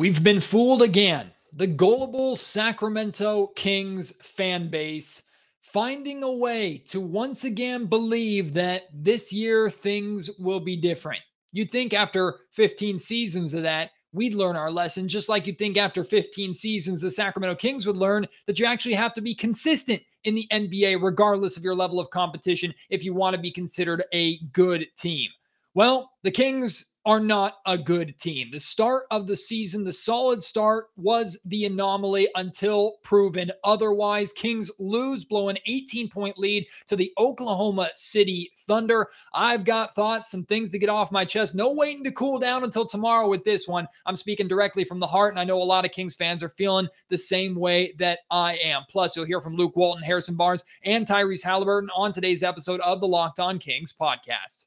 We've been fooled again. The gullible Sacramento Kings fan base finding a way to once again believe that this year things will be different. You'd think after 15 seasons of that, we'd learn our lesson, just like you'd think after 15 seasons, the Sacramento Kings would learn that you actually have to be consistent in the NBA, regardless of your level of competition, if you want to be considered a good team. Well, the Kings are not a good team. The start of the season, the solid start, was the anomaly until proven otherwise. Kings lose, blow an 18 point lead to the Oklahoma City Thunder. I've got thoughts, some things to get off my chest. No waiting to cool down until tomorrow with this one. I'm speaking directly from the heart, and I know a lot of Kings fans are feeling the same way that I am. Plus, you'll hear from Luke Walton, Harrison Barnes, and Tyrese Halliburton on today's episode of the Locked On Kings podcast.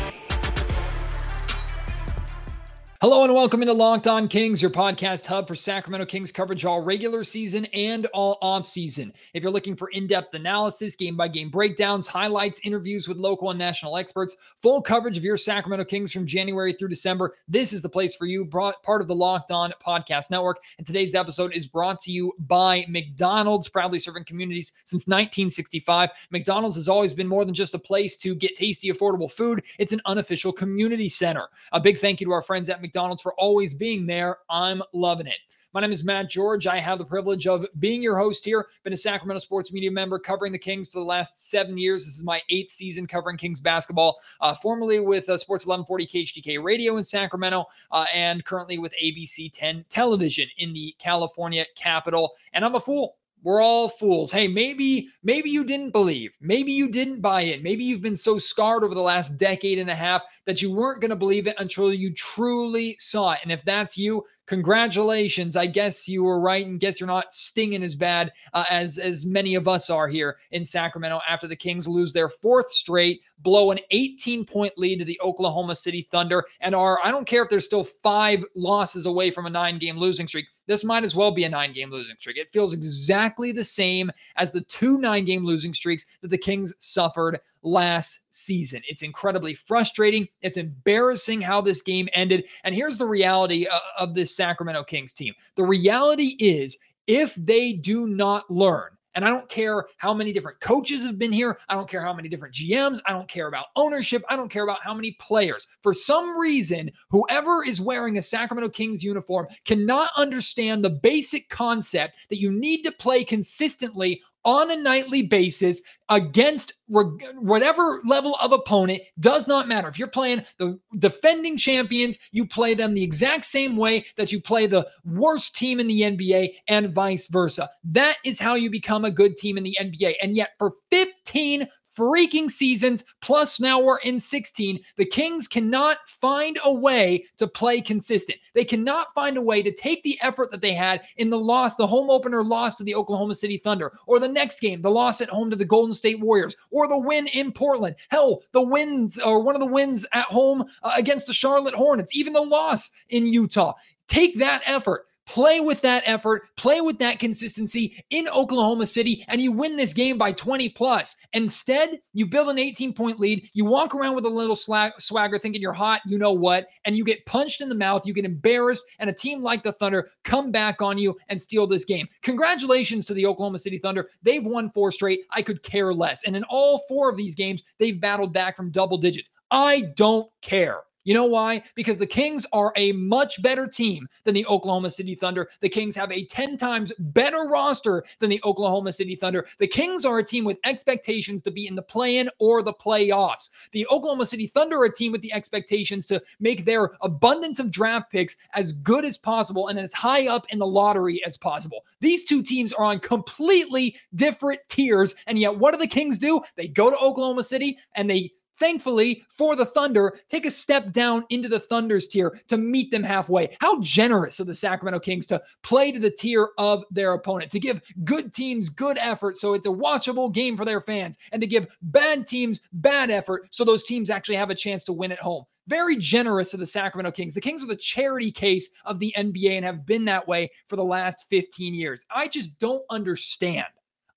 Hello and welcome into Locked On Kings, your podcast hub for Sacramento Kings coverage all regular season and all off season. If you're looking for in-depth analysis, game-by-game breakdowns, highlights, interviews with local and national experts, full coverage of your Sacramento Kings from January through December, this is the place for you. Brought part of the Locked On Podcast Network. And today's episode is brought to you by McDonald's, proudly serving communities since 1965. McDonald's has always been more than just a place to get tasty, affordable food. It's an unofficial community center. A big thank you to our friends at McDonald's McDonald's for always being there. I'm loving it. My name is Matt George. I have the privilege of being your host here. Been a Sacramento sports media member covering the Kings for the last seven years. This is my eighth season covering Kings basketball, uh, formerly with uh, Sports 1140 KHTK Radio in Sacramento, uh, and currently with ABC 10 Television in the California capital. And I'm a fool we're all fools. Hey, maybe maybe you didn't believe. Maybe you didn't buy it. Maybe you've been so scarred over the last decade and a half that you weren't going to believe it until you truly saw it. And if that's you, congratulations. I guess you were right, and guess you're not stinging as bad uh, as as many of us are here in Sacramento after the Kings lose their fourth straight, blow an 18 point lead to the Oklahoma City Thunder, and are I don't care if there's still five losses away from a nine game losing streak. This might as well be a nine game losing streak. It feels exactly the same as the two nine game losing streaks that the Kings suffered last season. It's incredibly frustrating. It's embarrassing how this game ended. And here's the reality uh, of this Sacramento Kings team the reality is if they do not learn, and I don't care how many different coaches have been here. I don't care how many different GMs. I don't care about ownership. I don't care about how many players. For some reason, whoever is wearing a Sacramento Kings uniform cannot understand the basic concept that you need to play consistently on a nightly basis against whatever level of opponent does not matter. If you're playing the defending champions, you play them the exact same way that you play the worst team in the NBA and vice versa. That is how you become a good team in the NBA. And yet for 15 freaking seasons, plus now we're in 16. The Kings cannot find a way to play consistent. They cannot find a way to take the effort that they had in the loss, the home opener loss to the Oklahoma City Thunder, or the next game, the loss at home to the Golden State Warriors, or the win in Portland. Hell, the wins, or one of the wins at home uh, against the Charlotte Hornets, even the loss in Utah. Take that effort Play with that effort, play with that consistency in Oklahoma City, and you win this game by 20 plus. Instead, you build an 18 point lead, you walk around with a little swagger thinking you're hot, you know what, and you get punched in the mouth, you get embarrassed, and a team like the Thunder come back on you and steal this game. Congratulations to the Oklahoma City Thunder. They've won four straight. I could care less. And in all four of these games, they've battled back from double digits. I don't care. You know why? Because the Kings are a much better team than the Oklahoma City Thunder. The Kings have a 10 times better roster than the Oklahoma City Thunder. The Kings are a team with expectations to be in the play in or the playoffs. The Oklahoma City Thunder are a team with the expectations to make their abundance of draft picks as good as possible and as high up in the lottery as possible. These two teams are on completely different tiers. And yet, what do the Kings do? They go to Oklahoma City and they thankfully for the Thunder, take a step down into the Thunder's tier to meet them halfway. How generous of the Sacramento Kings to play to the tier of their opponent, to give good teams good effort so it's a watchable game for their fans, and to give bad teams bad effort so those teams actually have a chance to win at home. Very generous of the Sacramento Kings. The Kings are the charity case of the NBA and have been that way for the last 15 years. I just don't understand.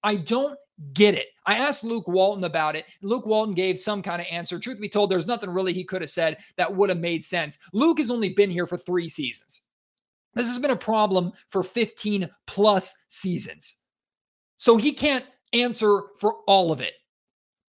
I don't get it. I asked Luke Walton about it. Luke Walton gave some kind of answer. Truth be told, there's nothing really he could have said that would have made sense. Luke has only been here for three seasons. This has been a problem for 15 plus seasons. So he can't answer for all of it.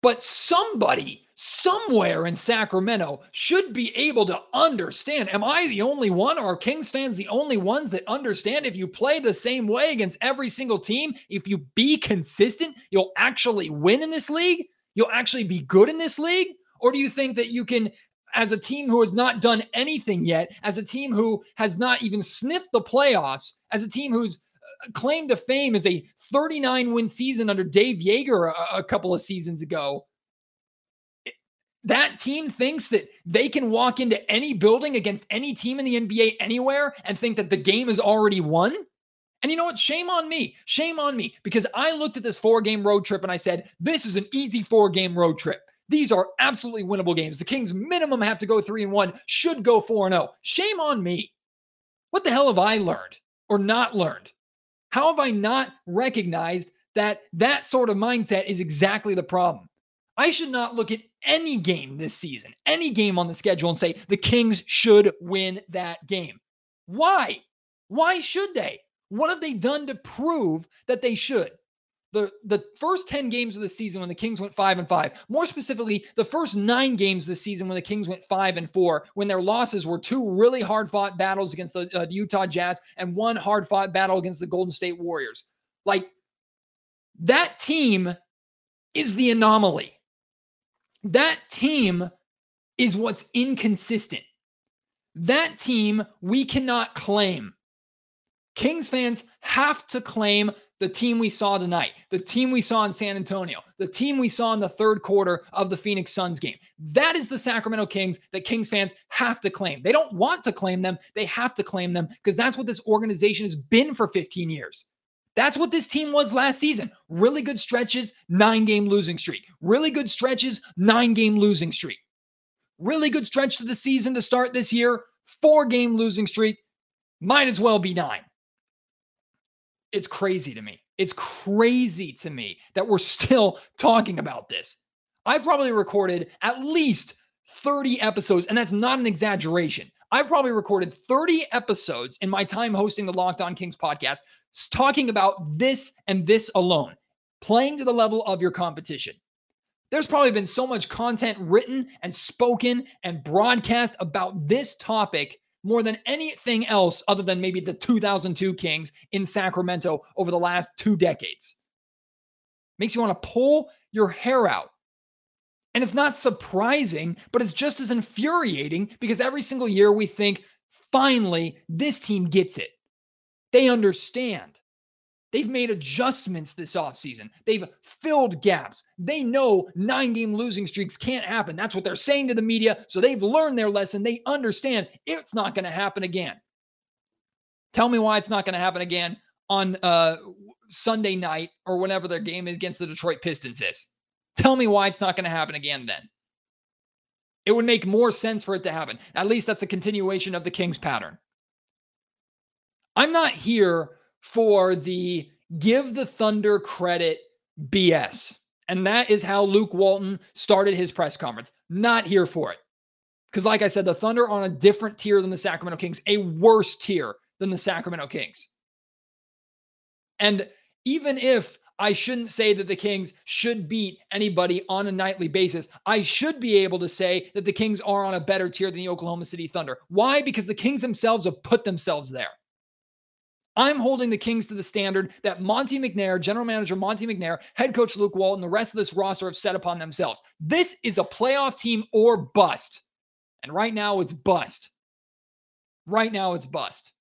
But somebody somewhere in Sacramento should be able to understand. Am I the only one? Or are Kings fans the only ones that understand if you play the same way against every single team, if you be consistent, you'll actually win in this league? You'll actually be good in this league? Or do you think that you can as a team who has not done anything yet, as a team who has not even sniffed the playoffs, as a team whose uh, claim to fame is a 39 win season under Dave Joerger a, a couple of seasons ago, that team thinks that they can walk into any building against any team in the NBA anywhere and think that the game is already won. And you know what? Shame on me. Shame on me because I looked at this four game road trip and I said, this is an easy four game road trip. These are absolutely winnable games. The Kings minimum have to go 3 and 1, should go 4 and 0. Shame on me. What the hell have I learned or not learned? How have I not recognized that that sort of mindset is exactly the problem? I should not look at any game this season, any game on the schedule, and say the Kings should win that game. Why? Why should they? What have they done to prove that they should? The, the first 10 games of the season when the Kings went 5 and 5, more specifically, the first 9 games this season when the Kings went 5 and 4, when their losses were two really hard-fought battles against the uh, Utah Jazz and one hard-fought battle against the Golden State Warriors. Like that team is the anomaly. That team is what's inconsistent. That team we cannot claim. Kings fans have to claim the team we saw tonight, the team we saw in San Antonio, the team we saw in the third quarter of the Phoenix Suns game. That is the Sacramento Kings that Kings fans have to claim. They don't want to claim them, they have to claim them because that's what this organization has been for 15 years. That's what this team was last season. Really good stretches, nine game losing streak. Really good stretches, nine game losing streak. Really good stretch to the season to start this year, four game losing streak. Might as well be nine. It's crazy to me. It's crazy to me that we're still talking about this. I've probably recorded at least 30 episodes, and that's not an exaggeration. I've probably recorded 30 episodes in my time hosting the Locked On Kings podcast talking about this and this alone, playing to the level of your competition. There's probably been so much content written and spoken and broadcast about this topic more than anything else other than maybe the 2002 Kings in Sacramento over the last two decades. Makes you want to pull your hair out. And it's not surprising, but it's just as infuriating because every single year we think, finally, this team gets it. They understand. They've made adjustments this offseason. They've filled gaps. They know nine game losing streaks can't happen. That's what they're saying to the media. So they've learned their lesson. They understand it's not going to happen again. Tell me why it's not going to happen again on uh, Sunday night or whenever their game against the Detroit Pistons is. Tell me why it's not going to happen again then. It would make more sense for it to happen. At least that's a continuation of the Kings pattern. I'm not here for the give the Thunder credit BS. And that is how Luke Walton started his press conference. Not here for it. Because, like I said, the Thunder are on a different tier than the Sacramento Kings, a worse tier than the Sacramento Kings. And even if I shouldn't say that the Kings should beat anybody on a nightly basis. I should be able to say that the Kings are on a better tier than the Oklahoma City Thunder. Why? Because the Kings themselves have put themselves there. I'm holding the Kings to the standard that Monte McNair, general manager Monte McNair, head coach Luke Walton, the rest of this roster have set upon themselves. This is a playoff team or bust. And right now it's bust. Right now it's bust.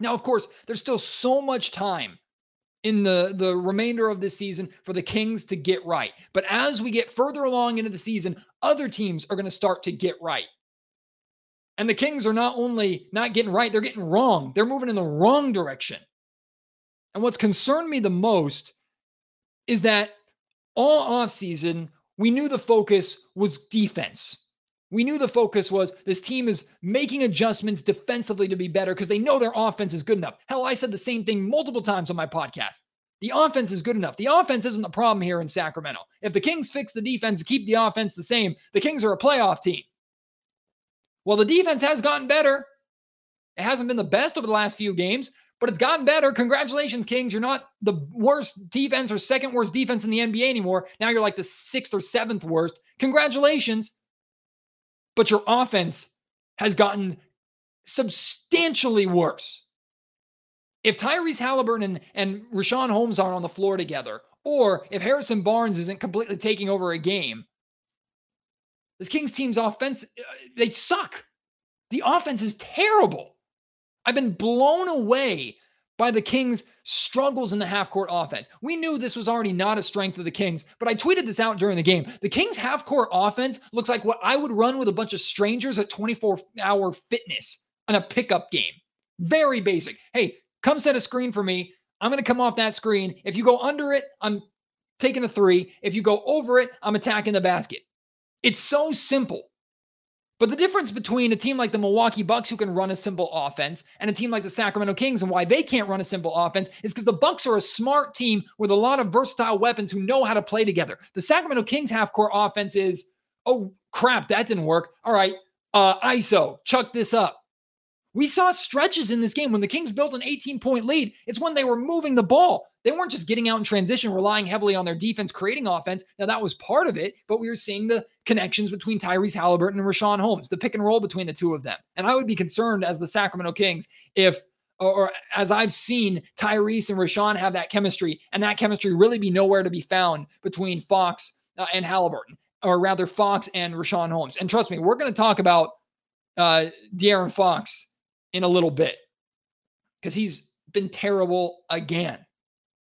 Now, of course, there's still so much time in the the remainder of this season for the Kings to get right. But as we get further along into the season, other teams are going to start to get right. And the Kings are not only not getting right, they're getting wrong. They're moving in the wrong direction. And what's concerned me the most is that all offseason, we knew the focus was defense. We knew the focus was this team is making adjustments defensively to be better because they know their offense is good enough. Hell, I said the same thing multiple times on my podcast. The offense is good enough. The offense isn't the problem here in Sacramento. If the Kings fix the defense, keep the offense the same, the Kings are a playoff team. Well, the defense has gotten better. It hasn't been the best over the last few games, but it's gotten better. Congratulations, Kings. You're not the worst defense or second worst defense in the NBA anymore. Now you're like the sixth or seventh worst. Congratulations but your offense has gotten substantially worse. If Tyrese Halliburton and, and Richaun Holmes aren't on the floor together, or if Harrison Barnes isn't completely taking over a game, this Kings team's offense, uh, they suck. The offense is terrible. I've been blown away by the Kings' struggles in the half court offense. We knew this was already not a strength of the Kings, but I tweeted this out during the game. The Kings' half court offense looks like what I would run with a bunch of strangers at 24 hour fitness in a pickup game. Very basic. Hey, come set a screen for me. I'm going to come off that screen. If you go under it, I'm taking a three. If you go over it, I'm attacking the basket. It's so simple. But the difference between a team like the Milwaukee Bucks who can run a simple offense and a team like the Sacramento Kings and why they can't run a simple offense is because the Bucks are a smart team with a lot of versatile weapons who know how to play together. The Sacramento Kings half-court offense is, oh crap, that didn't work. All right, uh, ISO, chuck this up. We saw stretches in this game when the Kings built an 18 point lead. It's when they were moving the ball. They weren't just getting out in transition, relying heavily on their defense, creating offense. Now, that was part of it, but we were seeing the connections between Tyrese Halliburton and Richaun Holmes, the pick and roll between the two of them. And I would be concerned as the Sacramento Kings if, or as I've seen Tyrese and Richaun have that chemistry, and that chemistry really be nowhere to be found between Fox uh, and Halliburton, or rather Fox and Richaun Holmes. And trust me, we're going to talk about uh, De'Aaron Fox in a little bit because he's been terrible again.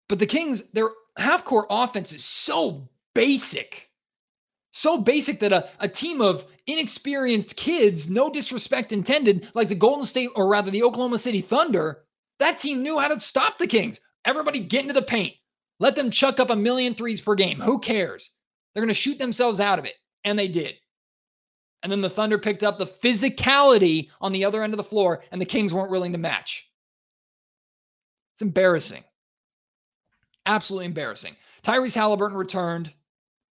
But the Kings, their half court offense is so basic. So basic that a, a team of inexperienced kids, no disrespect intended, like the Golden State, or rather the Oklahoma City Thunder, that team knew how to stop the Kings. Everybody get into the paint. Let them chuck up a million threes per game. Who cares? They're going to shoot themselves out of it. And they did. And then the Thunder picked up the physicality on the other end of the floor, and the Kings weren't willing to match. It's embarrassing. Absolutely embarrassing. Tyrese Halliburton returned.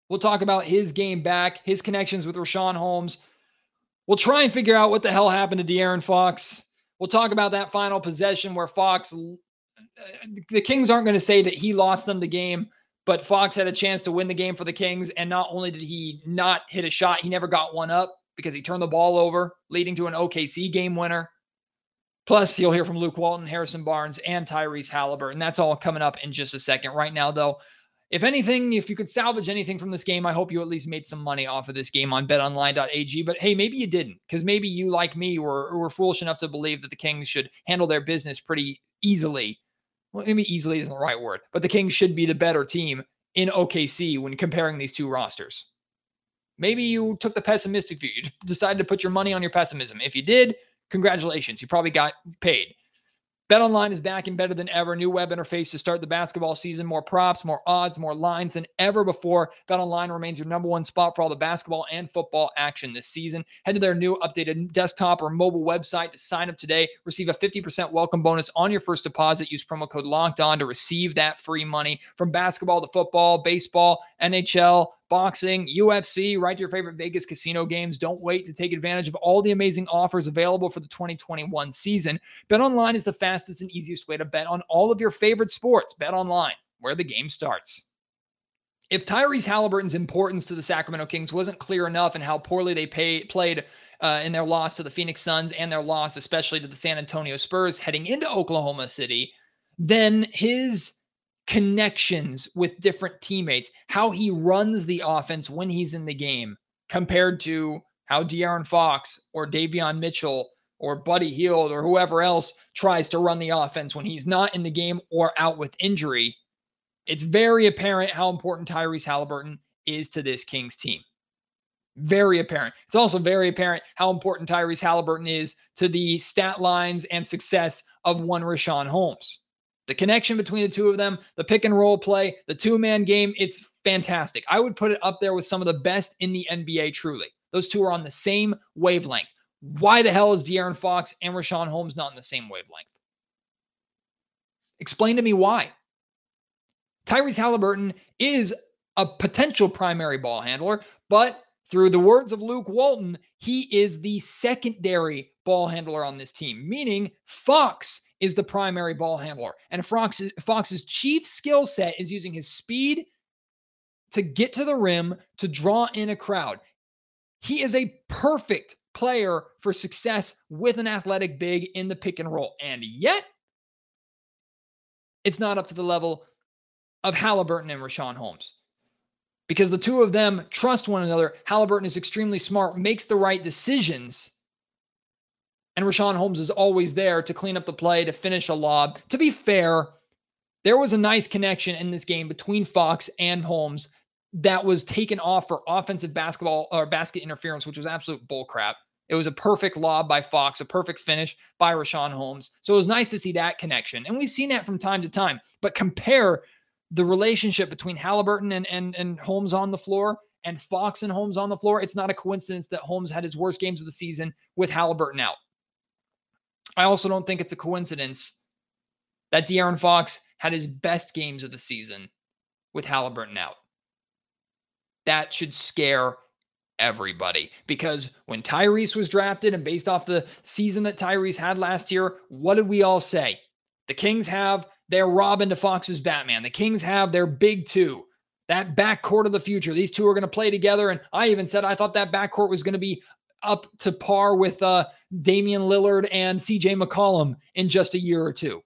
We'll talk about his game back, his connections with Richaun Holmes. We'll try and figure out what the hell happened to De'Aaron Fox. We'll talk about that final possession where Fox, uh, the Kings aren't going to say that he lost them the game, but Fox had a chance to win the game for the Kings. And not only did he not hit a shot, he never got one up because he turned the ball over, leading to an OKC game winner. Plus, you'll hear from Luke Walton, Harrison Barnes, and Tyrese Halliburton. That's all coming up in just a second. Right now, though, if anything, if you could salvage anything from this game, I hope you at least made some money off of this game on betonline.ag. But hey, maybe you didn't, because maybe you, like me, were, were foolish enough to believe that the Kings should handle their business pretty easily well, maybe easily isn't the right word, but the Kings should be the better team in OKC when comparing these two rosters. Maybe you took the pessimistic view. You decided to put your money on your pessimism. If you did, congratulations. You probably got paid. BetOnline is back and better than ever. New web interface to start the basketball season. More props, more odds, more lines than ever before. BetOnline remains your number one spot for all the basketball and football action this season. Head to their new updated desktop or mobile website to sign up today. Receive a 50% welcome bonus on your first deposit. Use promo code Locked On to receive that free money from basketball to football, baseball, NHL boxing, UFC, right to your favorite Vegas casino games. Don't wait to take advantage of all the amazing offers available for the 2021 season. BetOnline is the fastest and easiest way to bet on all of your favorite sports. BetOnline, where the game starts. If Tyrese Halliburton's importance to the Sacramento Kings wasn't clear enough in how poorly they pay, played uh, in their loss to the Phoenix Suns and their loss, especially to the San Antonio Spurs heading into Oklahoma City, then his connections with different teammates, how he runs the offense when he's in the game compared to how De'Aaron Fox or Davion Mitchell or Buddy Hield or whoever else tries to run the offense when he's not in the game or out with injury, it's very apparent how important Tyrese Halliburton is to this Kings team. Very apparent. It's also very apparent how important Tyrese Halliburton is to the stat lines and success of one Richaun Holmes. The connection between the two of them, the pick and roll play, the two man game, it's fantastic. I would put it up there with some of the best in the NBA, truly. Those two are on the same wavelength. Why the hell is De'Aaron Fox and Richaun Holmes not in the same wavelength? Explain to me why. Tyrese Halliburton is a potential primary ball handler, but through the words of Luke Walton, he is the secondary ball handler on this team, meaning Fox is the primary ball handler. And Fox, Fox's chief skill set is using his speed to get to the rim to draw in a crowd. He is a perfect player for success with an athletic big in the pick and roll. And yet, it's not up to the level of Halliburton and Richaun Holmes because the two of them trust one another. Halliburton is extremely smart, makes the right decisions. And Richaun Holmes is always there to clean up the play, to finish a lob. To be fair, there was a nice connection in this game between Fox and Holmes that was taken off for offensive basketball or basket interference, which was absolute bullcrap. It was a perfect lob by Fox, a perfect finish by Richaun Holmes. So it was nice to see that connection. And we've seen that from time to time. But compare the relationship between Halliburton and, and, and Holmes on the floor and Fox and Holmes on the floor. It's not a coincidence that Holmes had his worst games of the season with Halliburton out. I also don't think it's a coincidence that De'Aaron Fox had his best games of the season with Halliburton out that should scare everybody because when Tyrese was drafted and based off the season that Tyrese had last year, what did we all say? The Kings have their Robin to Fox's Batman. The Kings have their big two, that backcourt of the future. These two are going to play together. And I even said I thought that backcourt was going to be up to par with uh, Damian Lillard and CJ McCollum in just a year or two.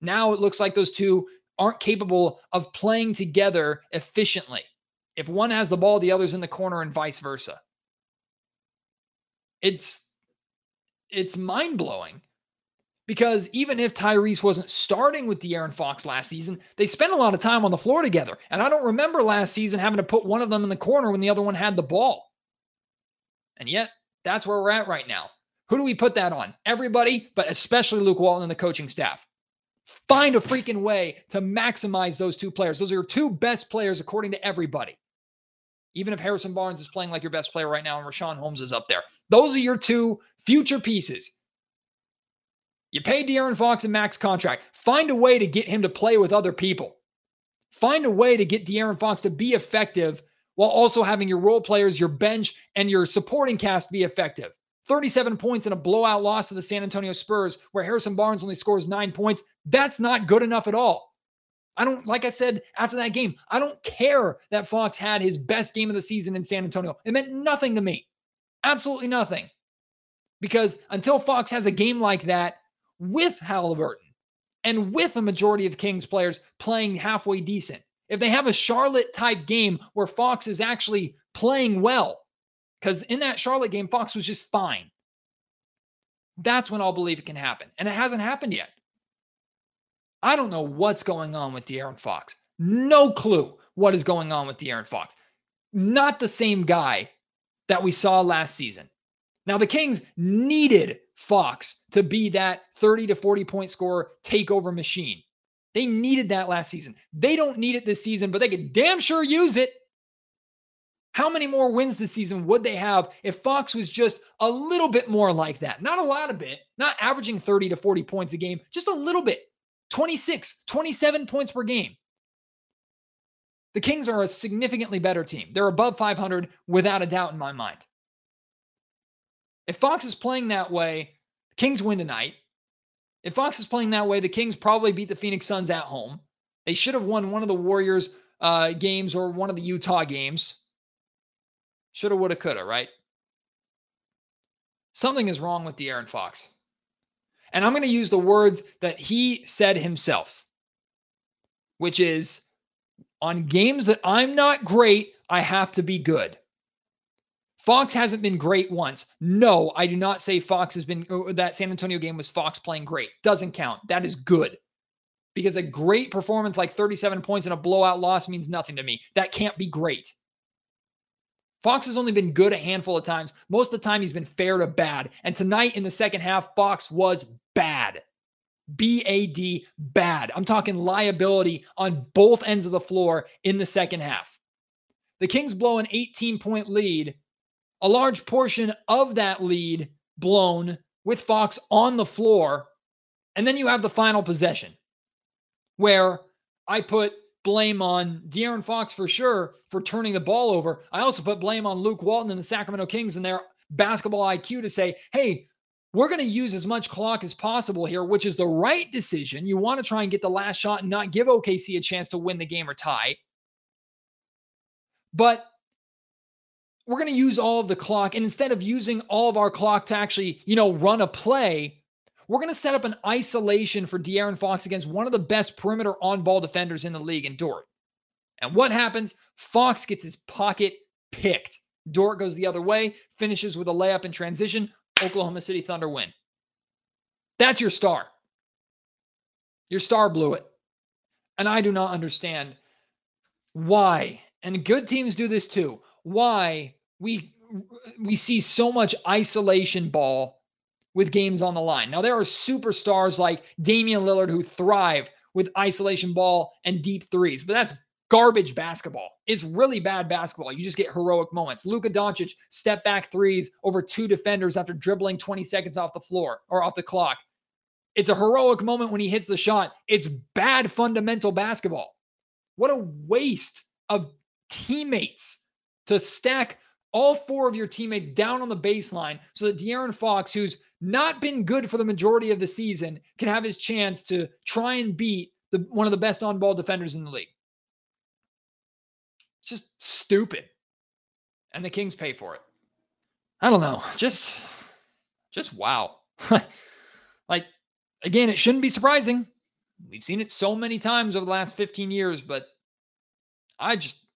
Now it looks like those two aren't capable of playing together efficiently. If one has the ball, the other's in the corner and vice versa. It's it's mind-blowing. Because even if Tyrese wasn't starting with De'Aaron Fox last season, they spent a lot of time on the floor together. And I don't remember last season having to put one of them in the corner when the other one had the ball. And yet, that's where we're at right now. Who do we put that on? Everybody, but especially Luke Walton and the coaching staff. Find a freaking way to maximize those two players. Those are your two best players, according to everybody even if Harrison Barnes is playing like your best player right now and Richaun Holmes is up there. Those are your two future pieces. You pay De'Aaron Fox a max contract. Find a way to get him to play with other people. Find a way to get De'Aaron Fox to be effective while also having your role players, your bench, and your supporting cast be effective. 37 points in a blowout loss to the San Antonio Spurs, where Harrison Barnes only scores nine points. That's not good enough at all. I don't, like I said after that game, I don't care that Fox had his best game of the season in San Antonio. It meant nothing to me. Absolutely nothing. Because until Fox has a game like that with Halliburton and with a majority of Kings players playing halfway decent, if they have a Charlotte type game where Fox is actually playing well, because in that Charlotte game, Fox was just fine. That's when I'll believe it can happen. And it hasn't happened yet. I don't know what's going on with De'Aaron Fox. No clue what is going on with De'Aaron Fox. Not the same guy that we saw last season. Now, the Kings needed Fox to be that 30 to 40 point scorer takeover machine. They needed that last season. They don't need it this season, but they could damn sure use it. How many more wins this season would they have if Fox was just a little bit more like that? Not a lot of bit, not averaging 30 to 40 points a game, just a little bit. 26, 27 points per game. The Kings are a significantly better team. They're above 500 without a doubt in my mind. If Fox is playing that way, the Kings win tonight. If Fox is playing that way, the Kings probably beat the Phoenix Suns at home. They should have won one of the Warriors uh, games or one of the Utah games. Shoulda, woulda, coulda, right? Something is wrong with De'Aaron Fox. And I'm going to use the words that he said himself, which is on games that I'm not great, I have to be good. Fox hasn't been great once. No, I do not say Fox has been, uh, that San Antonio game was Fox playing great. Doesn't count. That is good. Because a great performance like 37 points in a blowout loss means nothing to me. That can't be great. Fox has only been good a handful of times. Most of the time, he's been fair to bad. And tonight in the second half, Fox was bad. B A D, bad. I'm talking liability on both ends of the floor in the second half. The Kings blow an 18 point lead, a large portion of that lead blown with Fox on the floor. And then you have the final possession where I put blame on De'Aaron Fox for sure for turning the ball over. I also put blame on Luke Walton and the Sacramento Kings and their basketball IQ to say, hey, we're going to use as much clock as possible here, which is the right decision. You want to try and get the last shot and not give OKC a chance to win the game or tie. But we're going to use all of the clock. And instead of using all of our clock to actually, you know, run a play, we're going to set up an isolation for De'Aaron Fox against one of the best perimeter on ball defenders in the league in Dort. And what happens? Fox gets his pocket picked. Dort goes the other way, finishes with a layup in transition. Oklahoma City Thunder win. That's your star. Your star blew it. And I do not understand why, and good teams do this too, why we we see so much isolation ball with games on the line. Now there are superstars like Damian Lillard who thrive with isolation ball and deep threes, but that's garbage basketball. It's really bad basketball. You just get heroic moments. Luka Doncic step back threes over two defenders after dribbling 20 seconds off the floor or off the clock. It's a heroic moment when he hits the shot. It's bad fundamental basketball. What a waste of teammates to stack all four of your teammates down on the baseline so that De'Aaron Fox, who's not been good for the majority of the season, can have his chance to try and beat the, one of the best on ball defenders in the league. It's just stupid. And the Kings pay for it. I don't know. Just just wow. like again, it shouldn't be surprising. We've seen it so many times over the last 15 years, but I just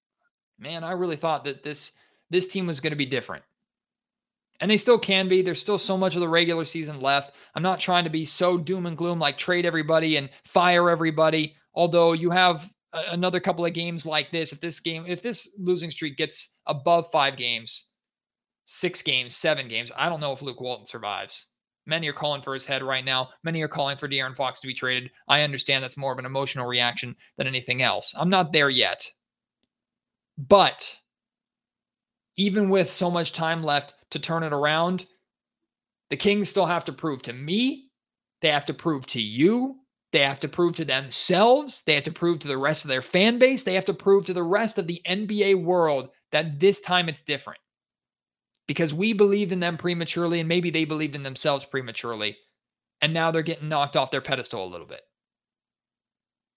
man, I really thought that this this team was going to be different. And they still can be. There's still so much of the regular season left. I'm not trying to be so doom and gloom like trade everybody and fire everybody. Although you have another couple of games like this, if this game, if this losing streak gets above five games, six games, seven games, I don't know if Luke Walton survives. Many are calling for his head right now. Many are calling for De'Aaron Fox to be traded. I understand that's more of an emotional reaction than anything else. I'm not there yet. But even with so much time left to turn it around, the Kings still have to prove to me, they have to prove to you, they have to prove to themselves, they have to prove to the rest of their fan base, they have to prove to the rest of the NBA world that this time it's different. Because we believed in them prematurely, and maybe they believed in themselves prematurely. And now they're getting knocked off their pedestal a little bit.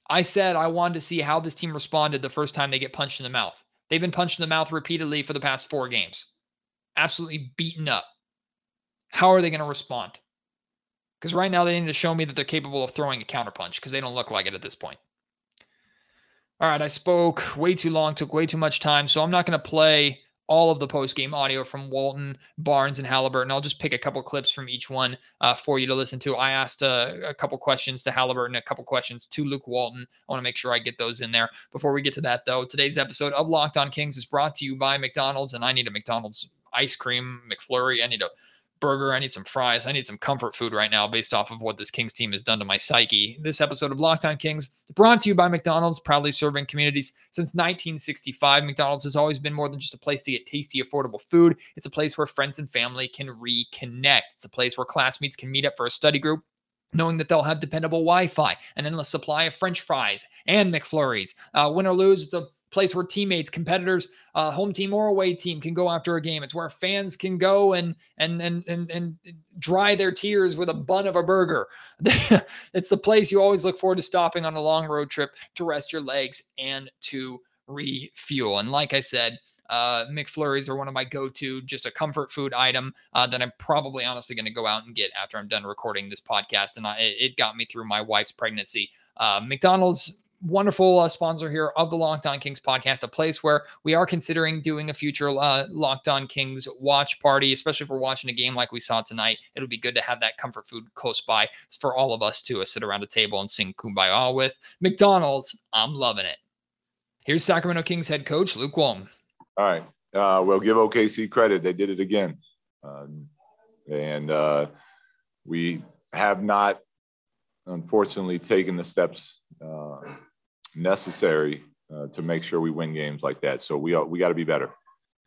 I said I wanted to see how this team responded the first time they get punched in the mouth. They've been punched in the mouth repeatedly for the past four games, absolutely beaten up. How are they going to respond? Because right now they need to show me that they're capable of throwing a counterpunch because they don't look like it at this point. All right, I spoke way too long, took way too much time, so I'm not going to play all of the post game audio from Walton, Barnes, and Halliburton. I'll just pick a couple clips from each one uh, for you to listen to. I asked uh, a couple questions to Halliburton, a couple questions to Luke Walton. I want to make sure I get those in there. Before we get to that, though, today's episode of Locked On Kings is brought to you by McDonald's, and I need a McDonald's ice cream McFlurry. I need a burger. I need some fries. I need some comfort food right now based off of what this Kings team has done to my psyche. This episode of Locked On Kings brought to you by McDonald's, proudly serving communities since 1965. McDonald's has always been more than just a place to get tasty, affordable food. It's a place where friends and family can reconnect. It's a place where classmates can meet up for a study group knowing that they'll have dependable Wi-Fi, an endless supply of French fries and McFlurries. Uh, win or lose, it's a place where teammates, competitors, uh, home team or away team can go after a game. It's where fans can go and and and and and dry their tears with a bun of a burger. it's the place you always look forward to stopping on a long road trip to rest your legs and to refuel. And like I said, uh, McFlurries are one of my go-to, just a comfort food item uh, that I'm probably honestly going to go out and get after I'm done recording this podcast. And I, it got me through my wife's pregnancy. Uh, McDonald's wonderful uh, sponsor here of the Locked On Kings podcast, a place where we are considering doing a future uh, Locked On Kings watch party, especially if we're watching a game like we saw tonight. It'll be good to have that comfort food close by for all of us to uh, sit around a table and sing Kumbaya with. McDonald's, I'm loving it. Here's Sacramento Kings head coach Luke Walton. All right. Uh, we'll give OKC credit. They did it again. Um, and uh, we have not, unfortunately, taken the steps uh, necessary uh, to make sure we win games like that. So we we got to be better.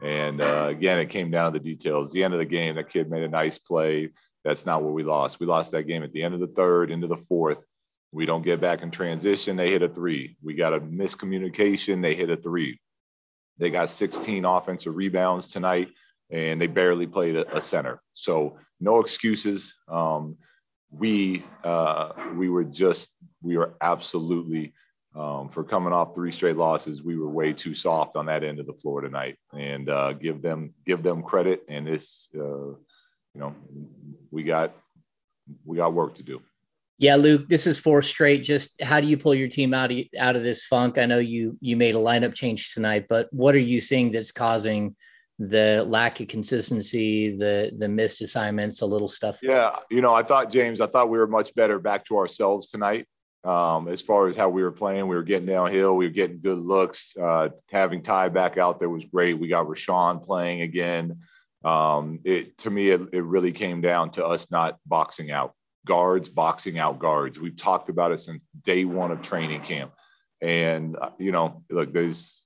And uh, again, it came down to the details. The end of the game, that kid made a nice play. That's not what we lost. We lost that game at the end of the third, into the fourth. We don't get back in transition. They hit a three. We got a miscommunication. They hit a three. They got 16 offensive rebounds tonight, and they barely played a, center. So no excuses. Um, we uh, we were just we were absolutely um, for coming off three straight losses. We were way too soft on that end of the floor tonight, and uh, give them give them credit. And this, uh, you know we got we got work to do. Yeah, Luke, this is four straight. Just how do you pull your team out of out of this funk? I know you you made a lineup change tonight, but what are you seeing that's causing the lack of consistency, the the missed assignments, a little stuff? Yeah, you know, I thought James, I thought we were much better back to ourselves tonight. Um, as far as how we were playing, we were getting downhill, we were getting good looks. Uh, having Ty back out there was great. We got Richaun playing again. Um, it to me, it, it really came down to us not boxing out guards boxing out guards. We've talked about it since day one of training camp. And, uh, you know, look, there's,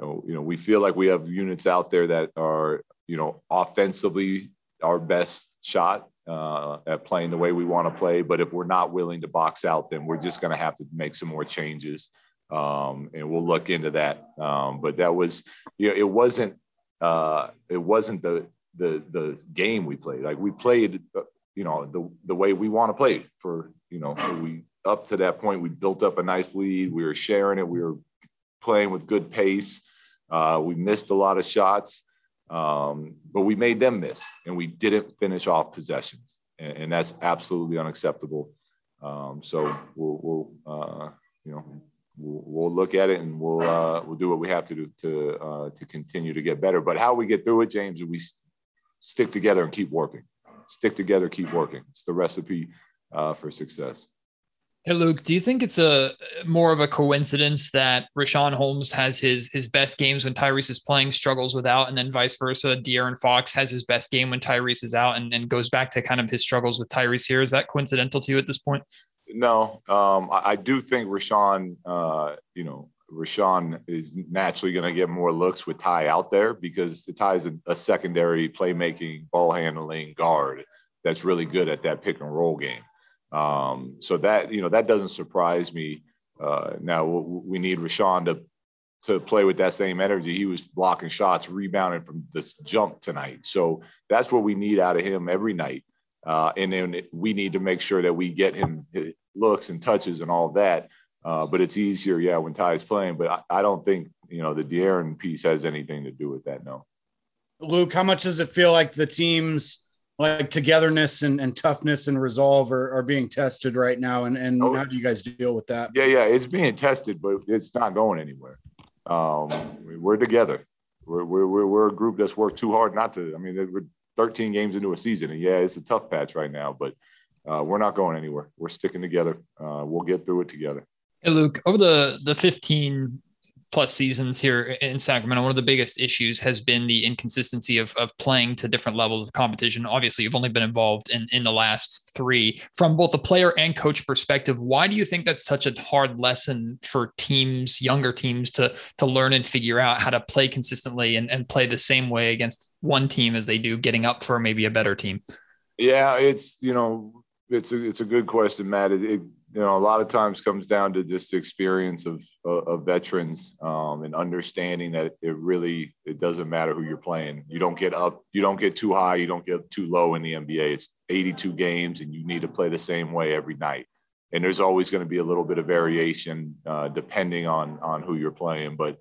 you know, we feel like we have units out there that are, you know, offensively our best shot uh, at playing the way we want to play. But if we're not willing to box out, then we're just going to have to make some more changes. Um, and we'll look into that. Um, but that was, you know, it wasn't, uh, it wasn't the, the, the game we played. Like we played uh, you know the the way we want to play for you know we up to that point we built up a nice lead we were sharing it we were playing with good pace uh, we missed a lot of shots um, but we made them miss and we didn't finish off possessions and, and that's absolutely unacceptable um, so we'll, we'll uh, you know we'll, we'll, look at it and we'll uh, we'll do what we have to do to uh, to continue to get better but how we get through it james we stick together and keep working stick together, keep working. It's the recipe uh, for success. Hey Luke, do you think it's a more of a coincidence that Richaun Holmes has his his best games when Tyrese is playing, struggles without, and then vice versa? De'Aaron Fox has his best game when Tyrese is out, and, and goes back to kind of his struggles with Tyrese here. Is that coincidental to you at this point? No, um, I, I, do think Richaun, uh, you know, Richaun is naturally going to get more looks with Ty out there because the Ty is a, a, secondary playmaking, ball handling guard that's really good at that pick and roll game. Um, so that you know that doesn't surprise me. Uh, now we need Richaun to to play with that same energy. He was blocking shots, rebounding from this jump tonight. So that's what we need out of him every night. Uh, and then we need to make sure that we get him looks and touches and all that uh, but it's easier, yeah, when Ty's playing. But I, I, don't think you know the De'Aaron piece has anything to do with that. No. Luke, how much does it feel like the team's like togetherness and, and toughness and resolve are, are being tested right now? And and oh, how do you guys deal with that? Yeah, yeah, it's being tested, but it's not going anywhere. Um, we're together. We're, we're, we're a group that's worked too hard not to. I mean, we're 13 games into a season, and yeah, it's a tough patch right now, but uh, we're not going anywhere. We're sticking together. Uh, we'll get through it together. Hey, Luke, over the, the 15 plus seasons here in Sacramento, one of the biggest issues has been the inconsistency of, of playing to different levels of competition. Obviously, you've only been involved in, in the last three. From both a player and coach perspective, why do you think that's such a hard lesson for teams, younger teams, to, to learn and figure out how to play consistently and, and play the same way against one team as they do getting up for maybe a better team? Yeah, it's, you know, it's a, it's a good question, Matt. It, it you know, a lot of times comes down to just the experience of, of veterans um, and understanding that it really it doesn't matter who you're playing. You don't get up, you don't get too high, you don't get too low in the NBA. It's 82 games, and you need to play the same way every night. And there's always going to be a little bit of variation uh, depending on on who you're playing. But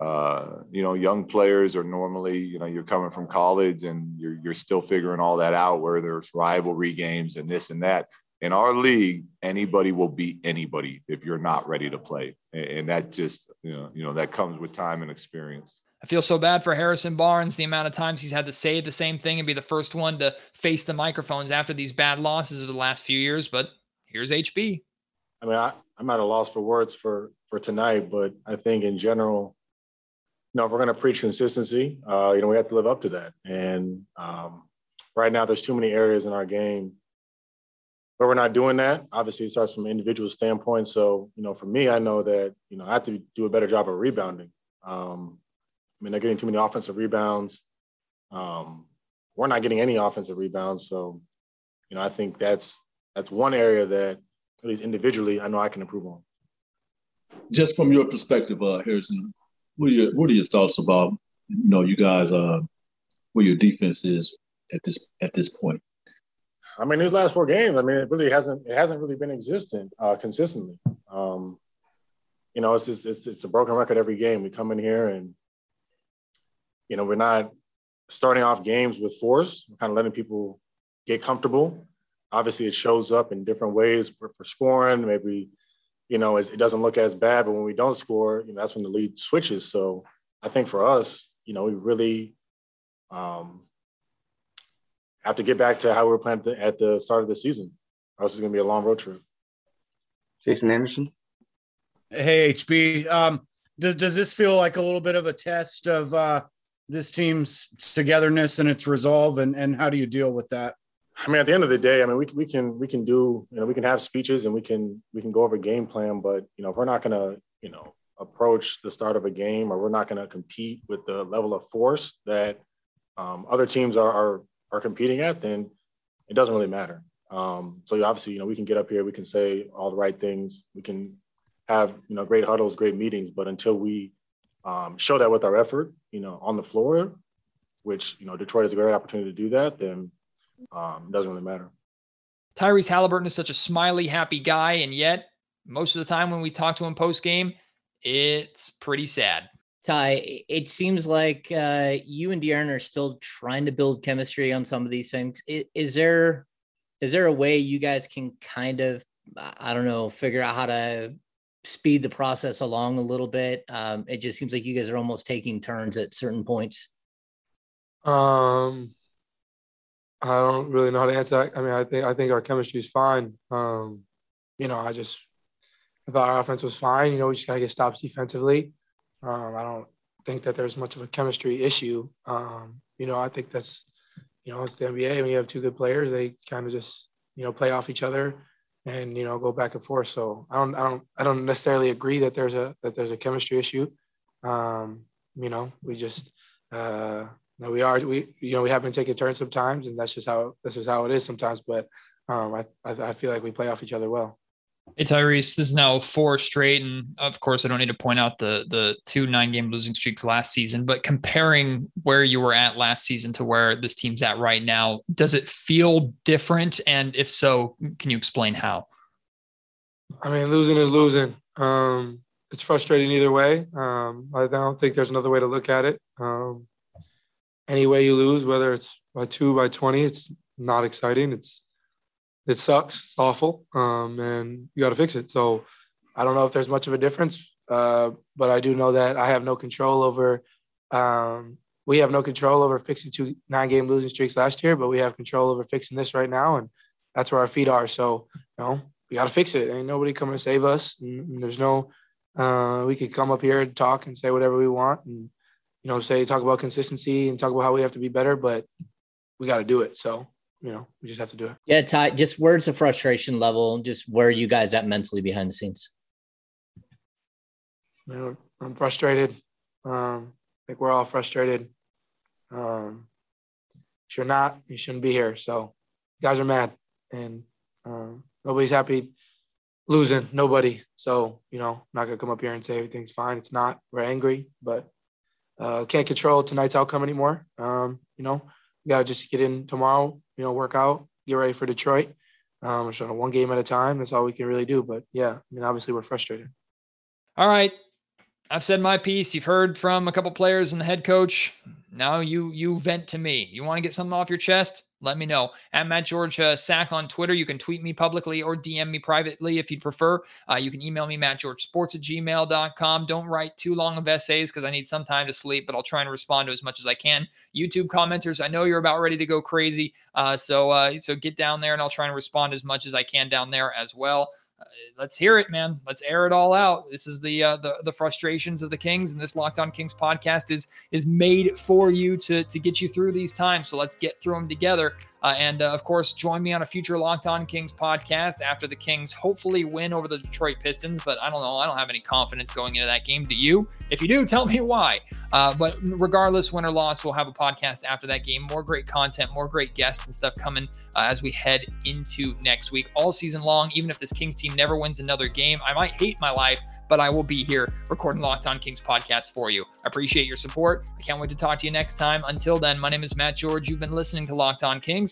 uh, you know, young players are normally, you know, you're coming from college and you're you're still figuring all that out. Where there's rivalry games and this and that in our league, anybody will beat anybody if you're not ready to play. And that just, you know, you know, that comes with time and experience. I feel so bad for Harrison Barnes, the amount of times he's had to say the same thing and be the first one to face the microphones after these bad losses of the last few years. But here's HB. I mean, I, I'm at a loss for words for for tonight, but I think in general, you know, if we're going to preach consistency, uh, you know, we have to live up to that. And um, right now, there's too many areas in our game where we're not doing that. Obviously, it starts from an individual standpoint. So, you know, for me, I know that you know I have to do a better job of rebounding. Um, I mean, they're getting too many offensive rebounds. Um, we're not getting any offensive rebounds. So, you know, I think that's that's one area that, at least individually, I know I can improve on. Just from your perspective, uh, Harrison, what are your what are your thoughts about you know you guys uh, where your defense is at this at this point? I mean, these last four games, I mean, it really hasn't it hasn't really been existent uh, consistently. Um, you know, it's just it's it's a broken record every game. We come in here and you know, we're not starting off games with force. We're kind of letting people get comfortable. Obviously, it shows up in different ways for, for scoring. Maybe, you know, it, it, doesn't look as bad, but when we don't score, you know, that's when the lead switches. So I think for us, you know, we really um, have to get back to how we were playing at the start of the season. Or else it's going to be a long road trip. Jason Anderson. Hey, HB. Um, does, does this feel like a little bit of a test of uh, this team's togetherness and its resolve and, and how do you deal with that i mean at the end of the day i mean we, we can we can do you know we can have speeches and we can we can go over game plan but you know if we're not going to you know approach the start of a game or we're not going to compete with the level of force that um, other teams are, are are competing at then it doesn't really matter um, so obviously you know we can get up here we can say all the right things we can have you know great huddles great meetings but until we um, show that with our effort, you know, on the floor, which, you know, Detroit has a great opportunity to do that, then um, it doesn't really matter. Tyrese Halliburton is such a smiley, happy guy. And yet, most of the time when we talk to him post game, it's pretty sad. Ty, it seems like uh, you and De'Aaron are still trying to build chemistry on some of these things. Is, is there is there a way you guys can kind of I don't know figure out how to speed the process along a little bit? Um, it just seems like you guys are almost taking turns at certain points. Um, I don't really know how to answer that. I mean, I think I think our chemistry is fine. Um, you know, I just I thought our offense was fine. You know, we just gotta get stops defensively. Um, I don't think that there's much of a chemistry issue. Um, you know, I think that's you know it's the NBA. When you have two good players, they kind of just you know play off each other and you know go back and forth. So I don't I don't I don't necessarily agree that there's a that there's a chemistry issue. Um, you know, we just uh, we are we you know we have been taking turns sometimes, and that's just how this is how it is sometimes. But um, I I feel like we play off each other well. Hey Tyrese, this is now four straight, and of course, I don't need to point out the the two nine game losing streaks last season. But comparing where you were at last season to where this team's at right now, does it feel different? And if so, can you explain how? I mean, losing is losing. Um, it's frustrating either way. Um, I don't think there's another way to look at it. Um, any way you lose, whether it's by two, by twenty, it's not exciting. It's it sucks. It's awful, um, and you got to fix it. So I don't know if there's much of a difference, uh, but I do know that I have no control over. Um, we have no control over fixing two nine-game losing streaks last year, but we have control over fixing this right now, and that's where our feet are. So you know we got to fix it. Ain't nobody coming to save us. And there's no. Uh, we could come up here and talk and say whatever we want, and you know, say talk about consistency and talk about how we have to be better, but we got to do it. So you know, we just have to do it. Yeah, Ty, just words of frustration level, just where are you guys at mentally behind the scenes? You know, I'm frustrated. Um, I think we're all frustrated. Um, if you're not, you shouldn't be here. So guys are mad and um, nobody's happy losing, nobody. So, you know, I'm not gonna come up here and say everything's fine. It's not. We're angry, but uh, can't control tonight's outcome anymore. Um, you know, gotta just get in tomorrow, you know, work out, get ready for Detroit. Um, just on one game at a time. That's all we can really do. But yeah, I mean, obviously we're frustrated. All right. I've said my piece. You've heard from a couple players and the head coach. Now you you vent to me. You want to get something off your chest? Let me know. At Matt George uh, Sack on Twitter. You can tweet me publicly or DM me privately if you'd prefer. Uh, you can email me, mattgeorgesports at gmail.com. Don't write too long of essays because I need some time to sleep, but I'll try and respond to as much as I can. YouTube commenters, I know you're about ready to go crazy. Uh, so, uh, so get down there and I'll try and respond as much as I can down there as well let's hear it, man. Let's air it all out. This is the uh, the the frustrations of the Kings, and this Locked On Kings podcast is is made for you to to get you through these times. So let's get through them together. Uh, and uh, of course, join me on a future Locked On Kings podcast after the Kings hopefully win over the Detroit Pistons. But I don't know. I don't have any confidence going into that game. Do you? If you do, tell me why. Uh, but regardless, win or loss, we'll have a podcast after that game. More great content, more great guests and stuff coming uh, as we head into next week, all season long. Even if this Kings team never wins another game, I might hate my life, but I will be here recording Locked On Kings podcast for you. I appreciate your support. I can't wait to talk to you next time. Until then, my name is Matt George. You've been listening to Locked On Kings